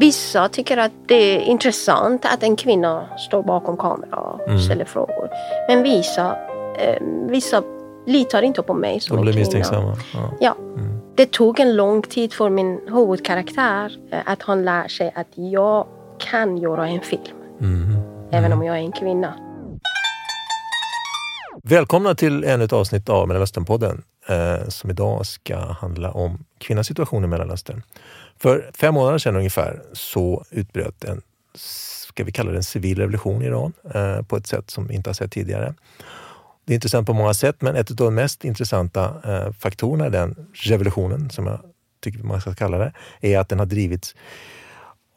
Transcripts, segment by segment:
Vissa tycker att det är intressant att en kvinna står bakom kameran och Mm. ställer frågor. Men vissa, eh, vissa litar inte på mig som De blir misstänksamma. Ja. Ja. Mm. Det tog en lång tid för min huvudkaraktär eh, att han lär sig att jag kan göra en film. Mhm. Även om jag är en kvinna. Välkomna till ännu ett avsnitt av Mellanösternpodden eh, som idag ska handla om kvinnans situation i Mellanöstern. För fem månader sedan ungefär så utbröt en, ska vi kalla det en civil revolution i Iran eh, på ett sätt som vi inte har sett tidigare. Det är intressant på många sätt, men ett av de mest intressanta eh, faktorerna i den revolutionen, som jag tycker man ska kalla det, är att den har drivits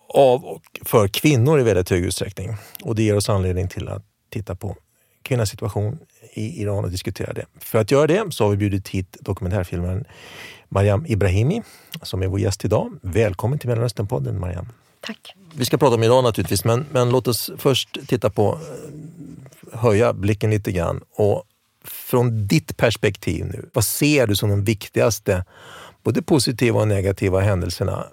av och för kvinnor i väldigt hög utsträckning. Och det ger oss anledning till att titta på kvinnans situation i Iran och diskutera det. För att göra det så har vi bjudit hit dokumentärfilmaren Mariam Ibrahimi som är vår gäst idag. Välkommen till Mellanösternpodden Mariam. Tack. Vi ska prata om Iran naturligtvis, men, men låt oss först titta på, eh, höja blicken lite grann och från ditt perspektiv nu, vad ser du som de viktigaste, både positiva och negativa händelserna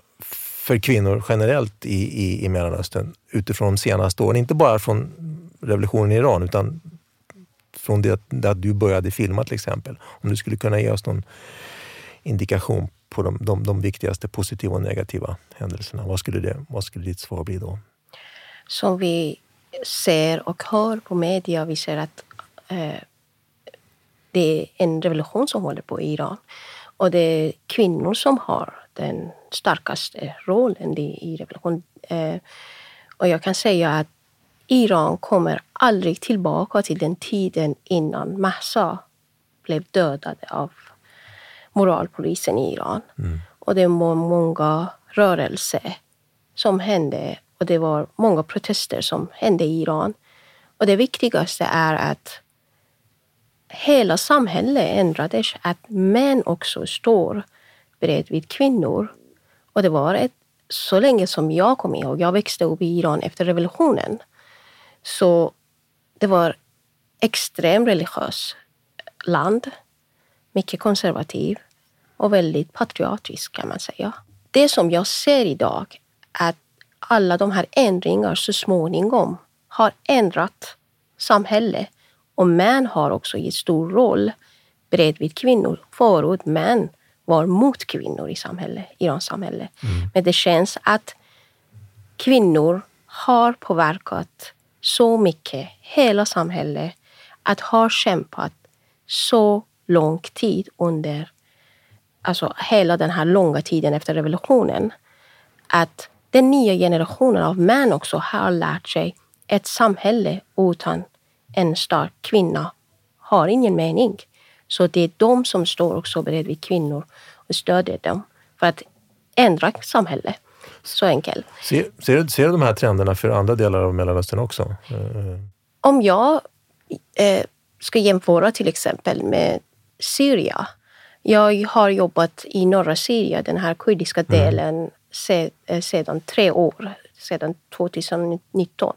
för kvinnor generellt i, i, i Mellanöstern utifrån de senaste åren? Inte bara från revolutionen i Iran, utan från det, det att du började filma till exempel. Om du skulle kunna ge oss någon indikation på de, de, de viktigaste positiva och negativa händelserna. Vad skulle, det, vad skulle ditt svar bli då? Som vi ser och hör på media, vi ser att eh, det är en revolution som håller på i Iran. Och det är kvinnor som har den starkaste rollen i, i revolutionen. Eh, och jag kan säga att Iran kommer aldrig tillbaka till den tiden innan Mahsa blev dödad av moralpolisen i Iran. Och det var många rörelser som hände och det var många protester som hände i Iran. Och det viktigaste är att hela samhället ändrades, att män också står bredvid kvinnor. Och det var ett, så länge som jag kom ihåg, jag växte upp i Iran efter revolutionen, så det var extremt religiöst land, mycket konservativ och väldigt patriotisk kan man säga. Det som jag ser idag är att alla de här ändringarna så småningom har ändrat samhället och män har också en stor roll bredvid kvinnor. Förut män var mot kvinnor i samhället, Irans samhälle. Men det känns att kvinnor har påverkat så mycket hela samhället att ha kämpat så lång tid under alltså hela den här långa tiden efter revolutionen. Att den nya generationen av män också har lärt sig ett samhälle utan en stark kvinna har ingen mening. Så det är de som står också bredvid kvinnor och stödjer dem för att ändra samhället. Så enkelt. Ser, ser, du- ser du de här trenderna för andra delar av Mellanöstern också? Eh, Om jag eh, ska jämföra till exempel med Syrien. Jag har jobbat i norra Syrien, den här kurdiska delen, se, eh, sedan tre år, sedan 2019.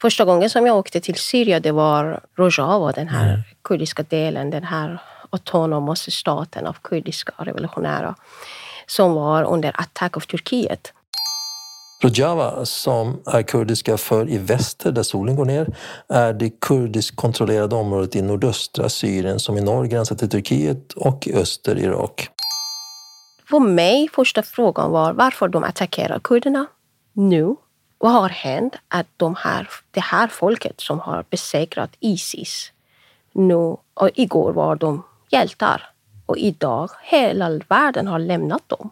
Första gången som jag åkte till Syrien det var Rojava, den här kurdiska delen, den här autonoma staten av kurdiska revolutionära som var under attack av Turkiet. Rojava, som är kurdiska för i väster där solen går ner, är det kurdisk kontrollerade området i nordöstra Syrien som i norr gränsar till Turkiet och i öster Irak. För mig första frågan var varför de attackerar kurderna nu. Vad har hänt att de här, det här folket som har besegrat Isis nu och igår var de hjältar och idag hela världen har lämnat dem.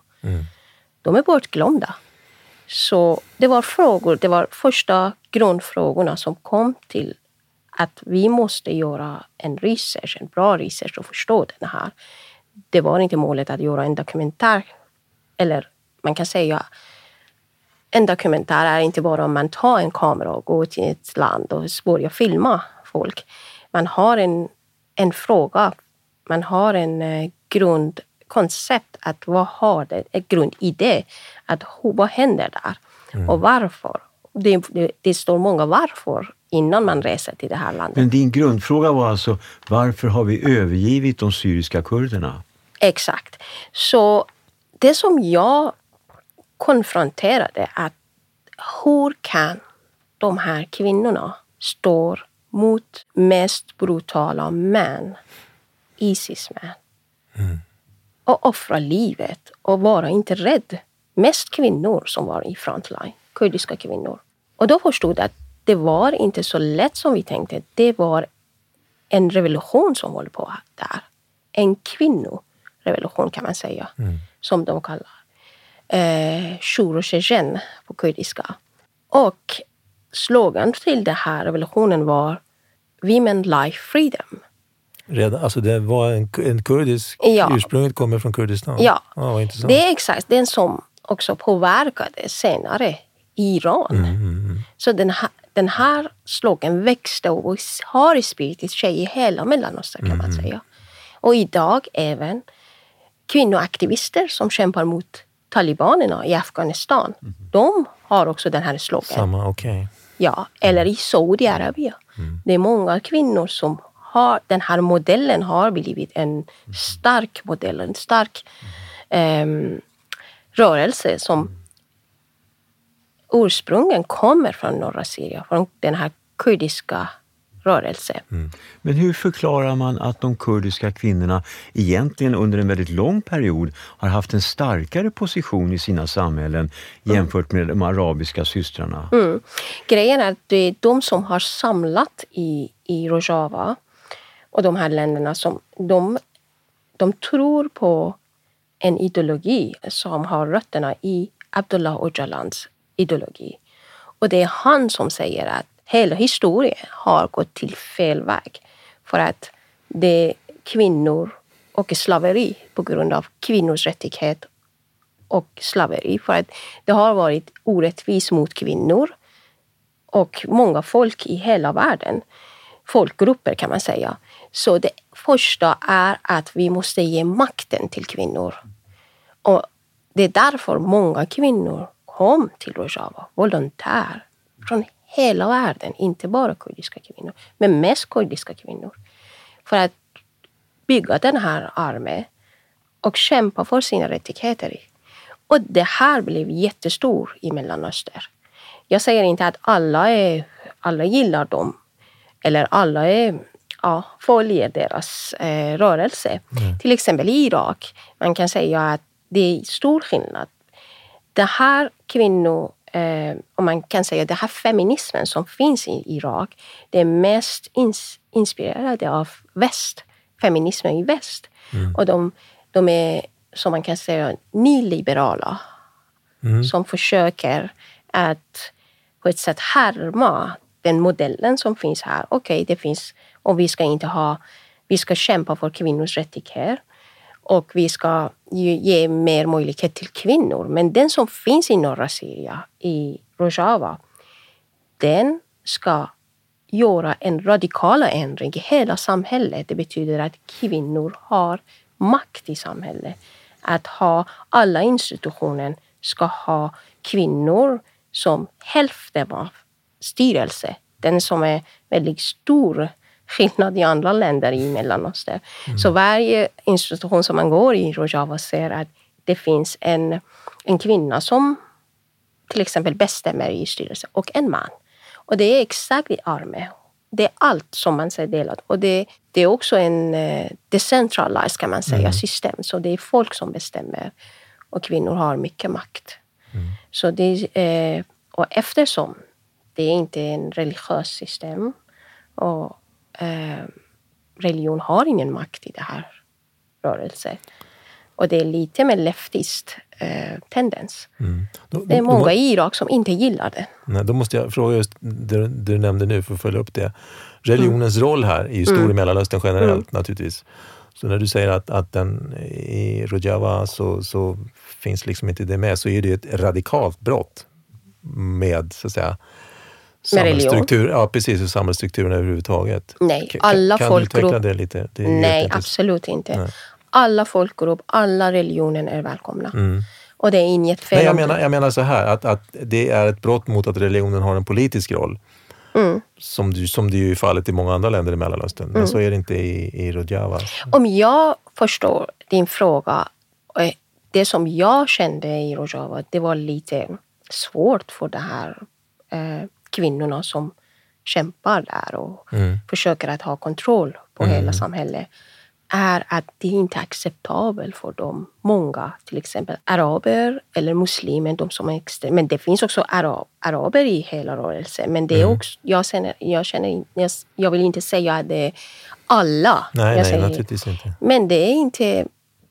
De är bortglömda. Så det var frågor, det var första grundfrågorna som kom till att vi måste göra en research, en bra research och förstå den här. Det var inte målet att göra en dokumentär, eller man kan säga en dokumentär är inte bara om man tar en kamera och går till ett land och börjar filma folk. Man har en, en fråga, man har en eh, grundkoncept, att vad har det, en grundidé, att vad händer där och varför. Det, det, det står många varför innan man reser till det här landet. Men din grundfråga var alltså, varför har vi övergivit de syriska kurderna? Exakt. Så det som jag konfronterade att hur kan de här kvinnorna stå mot mest brutala män, Isis-män, och offra livet och vara inte rädd. Mest kvinnor som var i frontline, kurdiska kvinnor. Och då förstod jag att det var inte så lätt som vi tänkte. Det var en revolution som håller på där. En kvinnorevolution kan man säga, som de kallar eh, Shuro på kurdiska. Och slogan till den här revolutionen var Women Life Freedom. Redan, alltså det var en, en kurdisk, Ja. ursprunget kommer från Kurdistan? Ja, intressant. det är exakt den som också påverkade senare Iran. Så den här, den här slogan växte och har spridit sig i hela Mellanöstern kan man säga. Och idag även kvinnoaktivister som kämpar mot talibanerna i Afghanistan. De har också den här slogan. Samma, okej. Ja, eller i Saudiarabien. Det är många kvinnor som har den här modellen har blivit en stark modell, en stark ehm, rörelse som ursprungligen kommer från norra Syrien, från den här kurdiska rörelsen. Men hur förklarar man att de kurdiska kvinnorna egentligen under en väldigt lång period har haft en starkare position i sina samhällen jämfört med de arabiska systrarna? Mm. Grejen är att det är de som har samlat i, i Rojava och de här länderna som de, de tror på en ideologi som har rötterna i Abdullah Öcalans ideologi. Och det är han som säger att hela historien har gått till fel väg. För att det är kvinnor och slaveri på grund av kvinnors rättighet och slaveri. För att det har varit orättvist mot kvinnor och många folk i hela världen. Folkgrupper kan man säga. Så det första är att vi måste ge makten till kvinnor. Och det är därför många kvinnor kom till Rojava, volontär, från hela världen, inte bara kurdiska kvinnor, men mest kurdiska kvinnor. För att bygga den här armén och kämpa för sina rättigheter. Och det här blev jättestort i Mellanöstern. Jag säger inte att alla, är, alla gillar dem, eller alla är, ja, följer deras eh, rörelse. Till exempel i Irak, man kan säga att det är stor skillnad. Det här kvinnor, eh, om man kan säga det här feminismen som finns i Irak, det är mest ins inspirerade av väst, feminismen i väst. Och de, de är, som man kan säga, nyliberala. Som försöker att på ett sätt härma den modellen som finns här. Okej, det finns, och vi ska inte ha, vi ska kämpa för kvinnors rättigheter. Och vi ska ge mer möjlighet till kvinnor. Men den som finns i norra Syrien, i Rojava, den ska göra en radikal ändring i hela samhället. Det betyder att kvinnor har makt i samhället. Att ha alla institutioner ska ha kvinnor som hälften av styrelse. Den som är väldigt stor skillnad i andra länder i Mellanöstern. Så varje institution som man går i Rojava ser att det finns en, en kvinna som till exempel bestämmer i styrelsen och en man. Och det är exakt i armé. Det är allt som man säger delat. Och det, det är också en eh, decentralized kan man säga, system. Så det är folk som bestämmer och kvinnor har mycket makt. Så det, eh, och eftersom det är inte en religiös system och eh, religion har ingen makt i det här rörelsen. Och det är lite mer leftist eh, tendens. Då, Det är många då, i Irak som inte gillar det. nej, då måste jag fråga just det, du nämnde nu för att följa upp det. Religionens roll här är ju stor i Mellanöstern generellt naturligtvis. Så när du säger att, att den i Rojava så, så finns liksom inte det med, så är det ett radikalt brott med så att säga Med religion? ja precis, och samhällsstrukturen överhuvudtaget. Nej, Kan- alla kan folkgrupp- du utveckla det lite? Det Nej, absolut inte. Nej. Alla folkgrupper, alla religioner är välkomna. Och det är inget fel Mm. Nej, jag menar, det. jag menar så här, att, att det är ett brott mot att religionen har en politisk roll. Mm. Som, du, som det ju är fallet i många andra länder i Mellanöstern. Men så är det inte i, i Rojava. Om jag förstår din fråga, det som jag kände i Rojava, det var lite svårt för de här eh, kvinnorna som kämpar där och Mm. försöker att ha kontroll på Mm. hela samhället är att det inte är acceptabelt för dem. Många, till exempel araber eller muslimer, de som är extre- men det finns också arab, araber i hela rörelsen. Men det är Mm. också, jag, känner, jag, känner, jag, jag vill inte säga att det är alla. Nej, jag nej, naturligtvis inte. men det är inte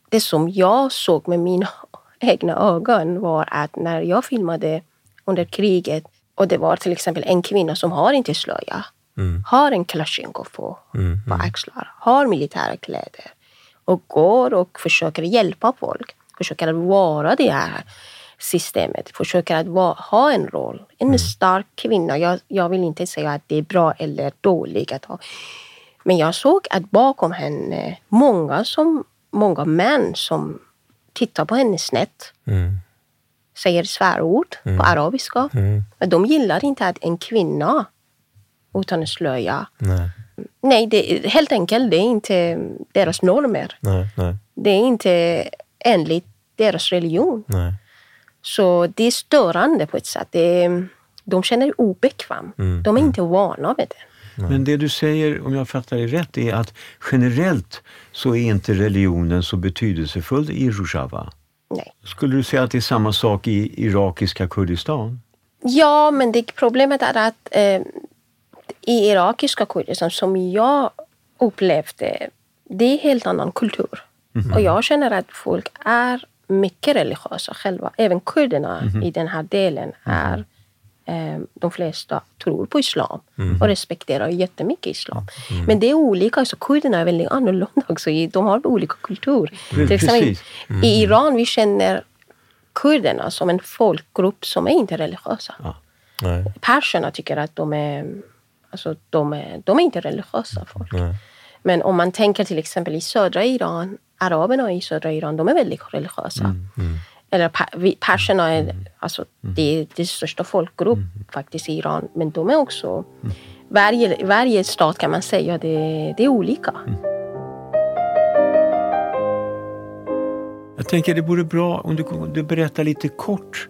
det som jag såg med mina egna ögon var att när jag filmade under kriget och det var till exempel en kvinna som har inte slöja, Mm. har en kalasjnikov på, Mm. på axlar, har militära kläder och går och försöker hjälpa folk, försöker att vara det här systemet, försöker att vara, ha en roll. En stark kvinna. Jag, jag vill inte säga att det är bra eller dåligt att ha men jag såg att bakom henne, många, som, många män som tittar på henne snett, Mm. Säger svärord på arabiska. Mm. De gillar inte att en kvinna utan en slöja. Nej, Nej, det, helt enkelt, det är inte deras normer. nej, nej, Det är inte enligt deras religion. nej. Så det är störande på ett sätt. Det är, de känner sig obekväm. Mm, De är inte vana vid det. Men det du säger, om jag fattar dig rätt, är att generellt så är inte religionen så betydelsefull i Rojava. Nej. Skulle du säga att det är samma sak i irakiska Kurdistan? Ja, men det problemet är att eh, i irakiska Kurdistan, som jag upplevde, det är helt annan kultur. Och jag känner att folk är mycket religiösa själva. Även kurderna i den här delen är eh, de flesta tror på islam och respekterar jättemycket islam. Men det är olika. Så kurderna är väldigt annorlunda också. De har olika kultur. Mm, Till exempel, precis. I Iran vi känner kurderna som en folkgrupp som är inte religiösa. nej, Perserna tycker att de är, alltså, de är, de är inte religiösa folk. nej. Men om man tänker till exempel i södra Iran, araberna i södra Iran, de är väldigt religiösa. Mm. Eller vi- perserna är, alltså, det är det största folkgrupp faktiskt i Iran. Men de är också, varje, varje stat kan man säga, det, det är olika. Jag tänker det vore bra om du, du berättar lite kort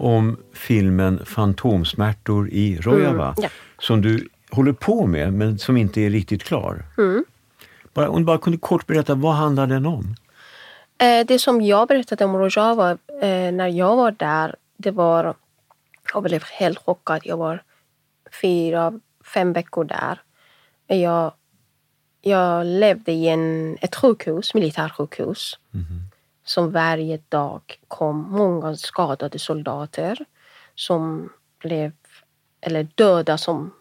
om filmen Fantomsmärtor i Rojava Mm, ja. som du håller på med men som inte är riktigt klar. Mm. Bara, om du bara kunde kort berätta, vad handlar den om? Eh, det som jag berättade om Rojava eh, när jag var där, det var... Jag blev helt chockad. Jag var fyra, fem veckor där. Jag, jag levde i en, ett sjukhus, militärsjukhus. Som varje dag kom många skadade soldater som blev eller döda som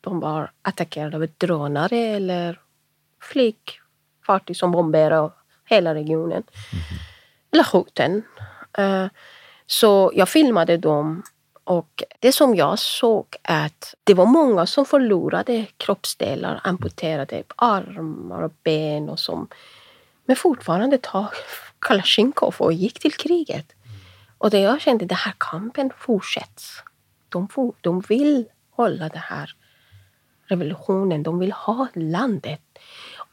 de var attackerade av drönare eller flygfartyg som bomberade hela regionen. Eller skjuten. Eh, Så jag filmade dem och det som jag såg att det var många som förlorade kroppsdelar, amputerade armar och ben och som men fortfarande tog Kalasjnikov och gick till kriget. Och det jag kände, den här kampen fortsätts. De, for, de vill hålla den här revolutionen, de vill ha landet.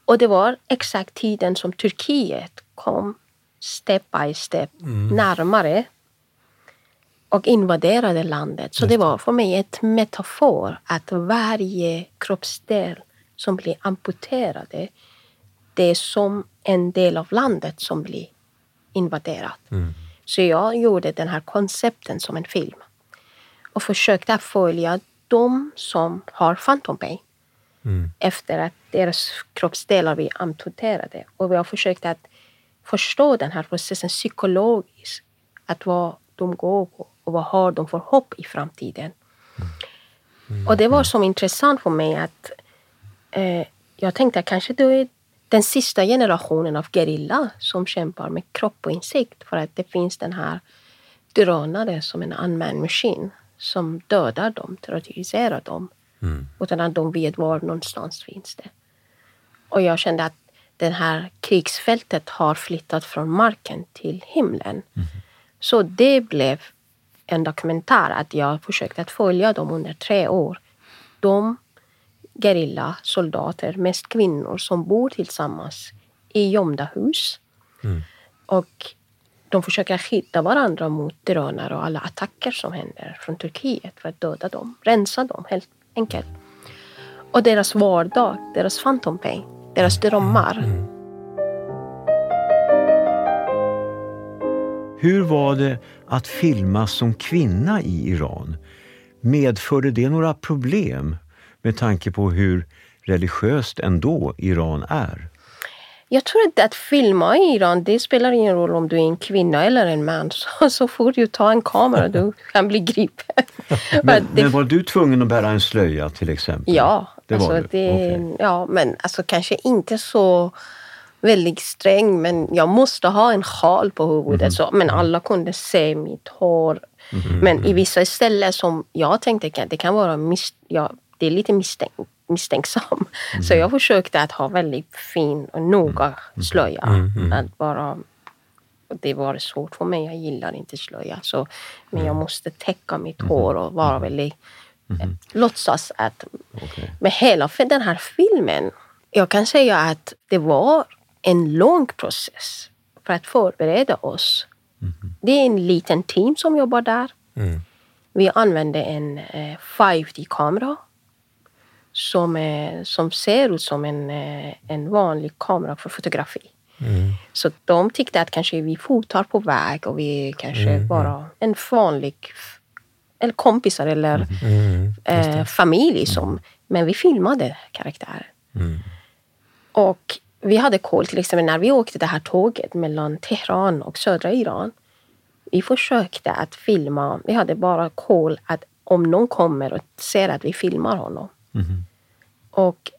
Och det var exakt tiden som Turkiet kom step by step närmare och invaderade landet. Så det var för mig ett metafor att varje kroppsdel som blir amputerade, det är som en del av landet som blir invaderat. Så jag gjorde den här koncepten som en film och försökte följa de som har Phantom Pain efter att deras kroppsdelar blir amputerade. Och jag försökte att förstå den här processen psykologiskt. Att vad de går på och vad har de för hopp i framtiden. Och det var så intressant för mig att eh, jag tänkte att kanske det är den sista generationen av gerilla som kämpar med kropp och insikt för att det finns den här drönare som en unmanned machine som dödar dem, terroriserar dem utan att de vet var någonstans finns det. Och jag kände att det här krigsfältet har flyttat från marken till himlen. Så det blev en dokumentär att jag försökte att följa dem under tre år. De gerillasoldater, mest kvinnor, som bor tillsammans i gömda hus. Och de försöker skydda varandra mot drönare och alla attacker som händer från Turkiet för att döda dem, rensa dem helt enkelt. Och deras vardag, deras phantom pain, deras drömmar. Mm. Hur var det att filma som kvinna i Iran? Medförde det några problem med tanke på hur religiöst ändå Iran är? Jag tror inte att filma i Iran, det spelar ingen roll om du är en kvinna eller en man. Så, så fort du tar en kamera du kan bli gripen. Men, det, men, var du tvungen att bära en slöja till exempel? Ja, det var alltså, det, okay. ja men alltså kanske inte så väldigt sträng men jag måste ha en sjal på huvudet. Mm. Så, men alla kunde se mitt hår. Mm. Men i vissa ställen som jag tänkte det kan vara mis, ja, det är lite misstänkt misstänksam. Mm. Så jag försökte att ha väldigt fin och noga mm. slöja. Mm. mm. Att bara, det var svårt för mig, jag gillar inte slöja. Så, men jag mm. måste täcka mitt mm. hår och vara väldigt... Mm. Låtsas att... Okay. Men hela den här filmen, jag kan säga att det var en lång process för att förbereda oss. Det är en liten team som jobbar där. Vi använde en eh, 5D-kamera som, är, som ser ut som en, eh, en vanlig kamera för fotografi. Mm. Så de tyckte att kanske vi fotar på väg och vi kanske mm. bara en vanlig eller kompisar eller mm. eh, familj. Som, men vi filmade karaktärer. Mm. Och vi hade koll, till exempel när vi åkte det här tåget mellan Teheran och södra Iran. Vi försökte att filma, vi hade bara koll att om någon kommer och ser att vi filmar honom, Mm. Och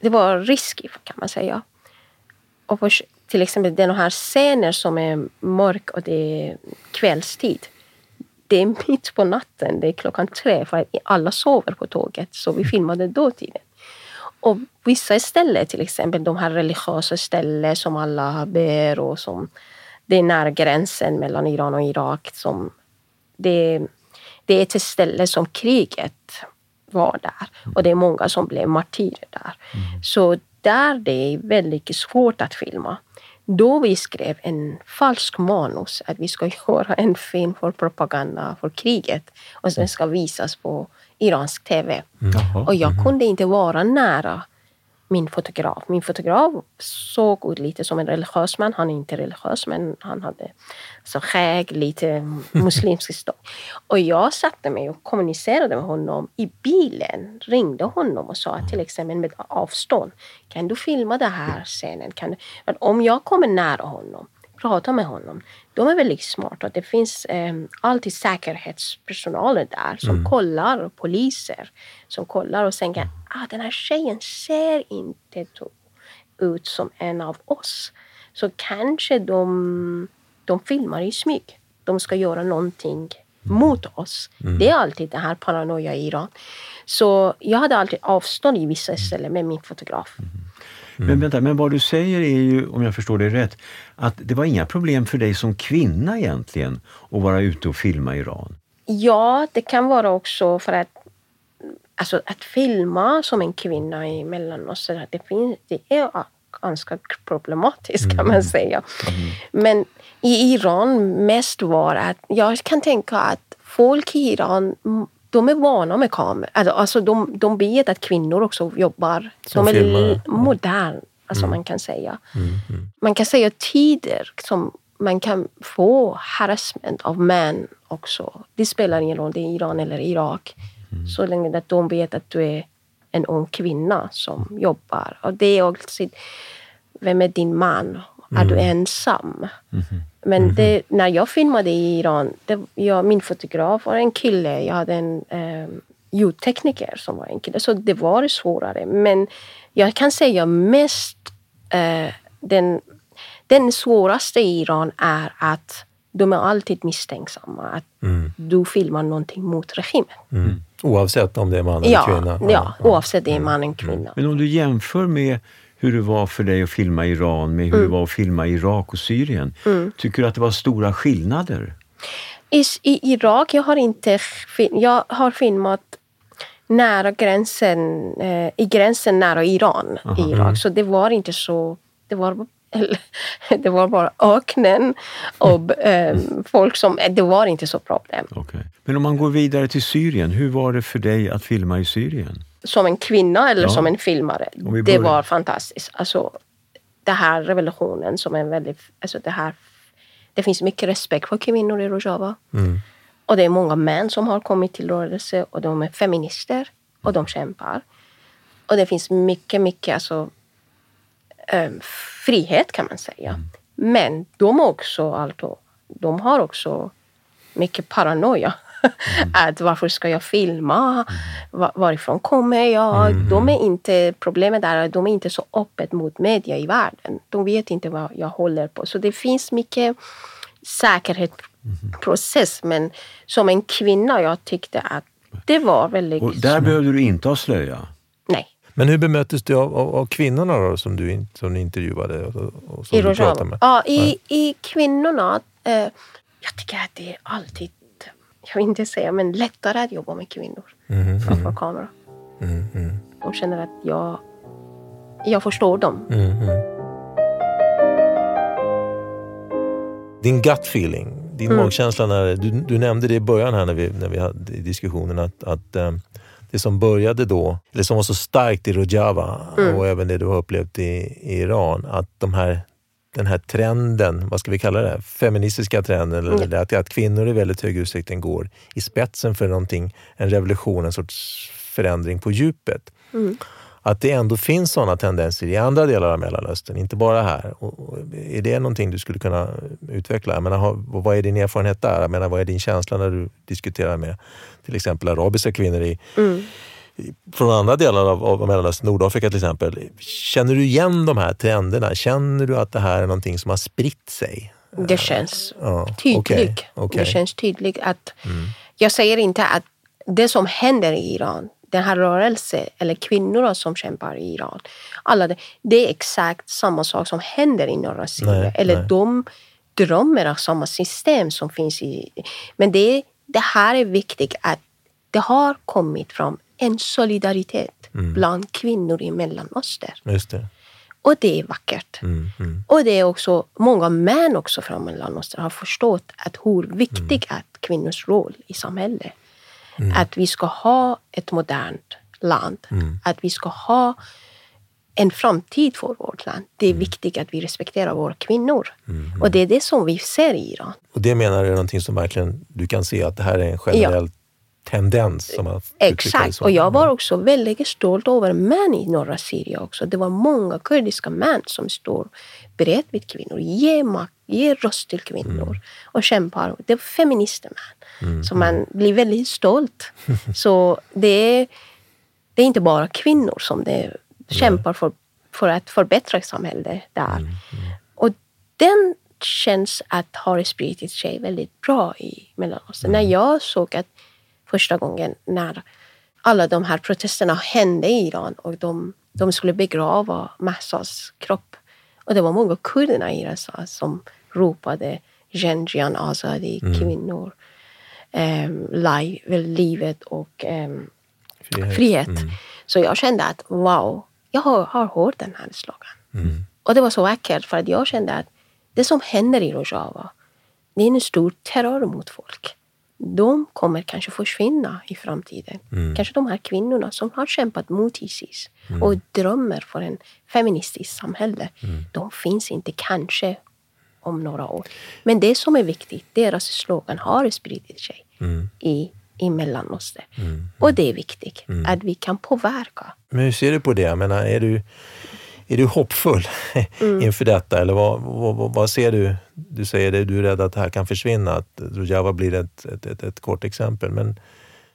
det var risky kan man säga. Och för, till exempel den här scener som är mörk och det är kvällstid. Det är mitt på natten, det är klockan tre för att alla sover på tåget. Så vi filmade dåtiden. Och vissa ställen, till exempel de här religiösa ställen som alla ber och som det är nära gränsen mellan Iran och Irak. Som det, det är ett ställe som kriget var där. Och det är många som blev martyrer där. Mm. Så där det är väldigt svårt att filma. Då vi skrev en falsk manus att vi ska göra en film för propaganda för kriget och sen ska visas på iransk TV. Mm. Och jag kunde inte vara nära min fotograf. Min fotograf såg ut lite som en religiös man. Han är inte religiös, men han hade så skägg, lite muslimsk stång. Och jag satte mig och kommunicerade med honom i bilen. Ringde honom och sa till exempel med avstånd. Kan du filma den här scenen? Kan du? Om jag kommer nära honom prata med honom. De är väldigt smarta. Det finns eh, alltid säkerhetspersonal där som mm. kollar, poliser som kollar och tänker att ah, den här tjejen ser inte ut som en av oss. Så kanske de, de filmar i smyg. De ska göra någonting mot oss. Mm. Det är alltid den här paranoia i Iran. Så jag hade alltid avstånd i vissa ställen med min fotograf. Mm. Mm. Men vänta, men vad du säger är ju, om jag förstår det rätt, att det var inga problem för dig som kvinna egentligen att vara ute och filma Iran? Ja, det kan vara också för att alltså, att filma som en kvinna i Mellanöstern, det, det är ganska problematiskt kan man mm. säga. Mm. Men i Iran mest var att jag kan tänka att folk i Iran de är vana med kameror. Alltså, alltså de, de vet att kvinnor också jobbar. Som de är filmare. moderna, alltså mm. man kan säga. Mm, mm. Man kan säga tider som man kan få harassment av män också. Det spelar ingen roll om det är Iran eller Irak. Mm. Så länge att de vet att du är en ung kvinna som jobbar. Och det är också, vem är din man? Är du mm. ensam? Men mm -hmm. det, när jag filmade i Iran, det, jag, min fotograf var en kille, jag hade en eh, ljudtekniker som var en kille, så det var svårare. Men jag kan säga mest, eh, den, den svåraste i Iran är att de är alltid misstänksamma att mm. du filmar någonting mot regimen. Mm. Oavsett om det är man eller ja, kvinna? Ja, ja, oavsett om det är man eller mm. kvinna. Men om du jämför med hur det var för dig att filma Iran med hur mm. det var att filma Irak och Syrien. Mm. Tycker du att det var stora skillnader? I, i Irak, jag har inte jag har filmat nära gränsen, eh, i gränsen nära Iran. i Irak. Mm. Så det var inte så, det var det var bara öknen och eh, folk som... Det var inte så problem. Okay. Men om man går vidare till Syrien, hur var det för dig att filma i Syrien? Som en kvinna eller ja. som en filmare? Det var fantastiskt. Alltså, den här revolutionen som är väldigt... Alltså det, här, det finns mycket respekt för kvinnor i Rojava. Mm. Och det är många män som har kommit till rörelse och de är feminister och de kämpar. Och det finns mycket, mycket alltså, um, frihet kan man säga. Mm. Men de, också, alltså, de har också mycket paranoia. Mm. att varför ska jag filma? Mm. varifrån kommer jag? Mm. De är inte, problemet är att de är inte så öppet mot media i världen. De vet inte vad jag håller på. Så det finns mycket säkerhetsprocess. Men som en kvinna, jag tyckte att det var väldigt... Och där behövde du inte ha slöja? Nej. Men hur bemöttes du av, av, av kvinnorna då, som du, som du intervjuade? Och, och som I Rojava? Ja, i, i kvinnorna. Eh, jag tycker att det är alltid, jag vill inte säga, men lättare att jobba med kvinnor mm, framför mm. kamera. Mm, mm. De känner att jag, jag förstår dem. Mm, mm. Din gut feeling, din mm. magkänsla, när, du, du nämnde det i början här när vi, när vi hade diskussionen att, att um, det som började då, eller som var så starkt i Rojava mm. och även det du har upplevt i, i Iran, att de här, den här trenden, vad ska vi kalla det, feministiska trenden, eller mm. att, att kvinnor i väldigt hög utsträckning går i spetsen för någonting, en revolution, en sorts förändring på djupet. Mm att det ändå finns sådana tendenser i andra delar av Mellanöstern, inte bara här. Och är det någonting du skulle kunna utveckla? Jag menar, vad är din erfarenhet där? Jag menar, vad är din känsla när du diskuterar med till exempel arabiska kvinnor i, mm. Från andra delar av, av Mellanöstern, Nordafrika till exempel. Känner du igen de här trenderna? Känner du att det här är någonting som har spritt sig? Det känns ja, tydligt. Okay, okay. Det känns tydligt att mm. jag säger inte att det som händer i Iran den här rörelsen, eller kvinnorna som kämpar i Iran, alla det, det är exakt samma sak som händer i norra Syrien. eller nej. de drömmer av samma system som finns i... Men det, det här är viktigt att det har kommit fram en solidaritet mm. bland kvinnor i Mellanöstern. Just det. Och det är vackert. Mm, mm. Och det är också många män också från Mellanöstern har förstått att hur viktig mm. är kvinnors roll i samhället. Mm. Att vi ska ha ett modernt land. Mm. Att vi ska ha en framtid för vårt land. Det är mm. viktigt att vi respekterar våra kvinnor. Mm. Och det är det som vi ser i Iran. Och det menar du är någonting som verkligen du kan se att det här är en generell ja. Tendens? Som man Exakt. Och jag var också väldigt stolt över män i norra Syrien också. Det var många kurdiska män som står beredd vid kvinnor, ge makt, ge röst till kvinnor mm. och kämpar. Det är feminister man. Mm. Så man blir väldigt stolt. så det är, det är inte bara kvinnor som det kämpar för, för att förbättra samhället där. Mm. Och den känns att ha spridit sig väldigt bra i Mellanöstern. När jag såg att första gången när alla de här protesterna hände i Iran och de, de skulle begrava Massas kropp och det var många kurderna i USA som ropade Genjian Azadi, mm. kvinnor, um, livet och um, frihet. frihet. Mm. Så jag kände att wow, jag har, har hört den här slogan. Mm. Och det var så vackert för att jag kände att det som händer i Rojava, det är en stor terror mot folk de kommer kanske försvinna i framtiden. Mm. Kanske de här kvinnorna som har kämpat mot Isis mm. och drömmer för en feministiskt samhälle. Mm. De finns inte kanske om några år. Men det som är viktigt, deras slogan har spridit sig mm. i, i Mellanöstern. Mm. Och det är viktigt mm. att vi kan påverka. Men hur ser du på det? Jag menar, är du är du hoppfull mm. inför detta eller vad, vad, vad, ser du? Du säger det, du är rädd att det här kan försvinna, att Rojava blir ett, ett, ett, ett, kort exempel. Men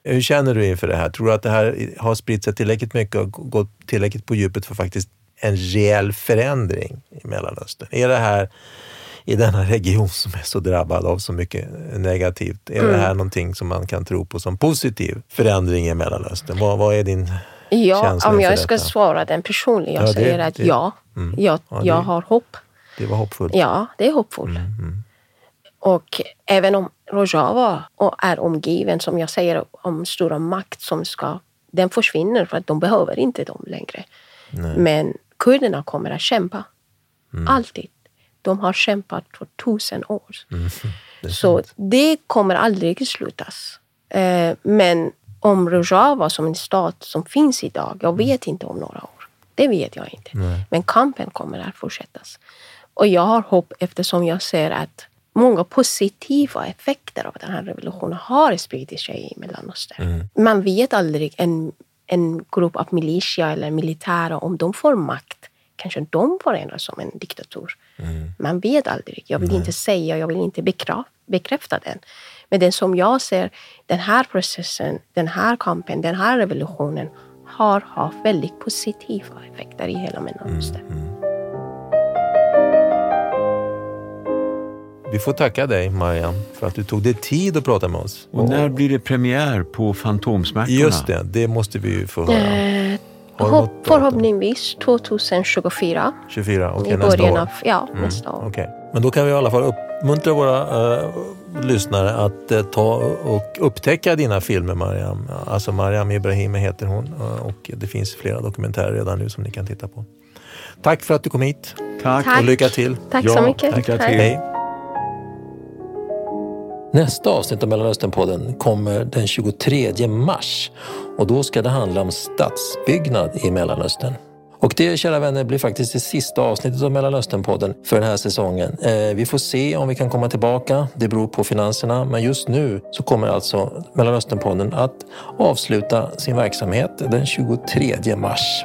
hur känner du inför det här? Tror du att det här har spritt sig tillräckligt mycket och gått tillräckligt på djupet för faktiskt en reell förändring i Mellanöstern? Är det här i denna region som är så drabbad av så mycket negativt, är mm. det här någonting som man kan tro på som positiv förändring i Mellanöstern? Vad, vad är din Ja, om jag ska detta. svara den personligen, jag ja, säger att det, ja, mm. jag, ja, jag har hopp. Det var hoppfullt. Ja, det är hoppfullt. Mm, mm. Och även om Rojava är omgiven, som jag säger, om stora makt som ska... Den försvinner för att de behöver inte dem längre. Nej. Men kurderna kommer att kämpa. Alltid. De har kämpat för tusen år. Mm. Det Så sant. det kommer aldrig slutas. Eh, men om Rojava som en stat som finns idag, jag vet inte om några år. Det vet jag inte. Men kampen kommer att fortsättas. Och jag har hopp eftersom jag ser att många positiva effekter av den här revolutionen har spridit sig i Mellanöstern. Man vet aldrig en, en grupp av militia eller militära, om de får makt, kanske de förändras som en diktatur. Man vet aldrig. Jag vill inte säga, jag vill inte bekräfta den. Men den som jag ser, den här processen, den här kampen, den här revolutionen har haft väldigt positiva effekter i hela Mellanöstern. Vi får tacka dig, Mariam, för att du tog dig tid att prata med oss. Och när blir det premiär på Fantomsmärtorna? Just det, det måste vi ju få höra. Eh, hopp, förhoppningsvis 2024. 24, okej, I nästa år. av ja, nästa år. Okej. Men då kan vi i alla fall uppmuntra våra eh, lyssnare att eh, ta och upptäcka dina filmer, Mariam. Alltså Mariam Ibrahimi heter hon eh, och det finns flera dokumentärer redan nu som ni kan titta på. Tack för att du kom hit Tack. Och lycka till. Tack så mycket. lycka till. Hej. Nästa avsnitt av Mellanösternpodden kommer den 23 mars och då ska det handla om stadsbyggnad i Mellanöstern. Och det, kära vänner, blir faktiskt det sista avsnittet av Mellanösternpodden för den här säsongen. Eh, vi får se om vi kan komma tillbaka. Det beror på finanserna. Men just nu så kommer alltså Mellanösternpodden att avsluta sin verksamhet den 23 mars.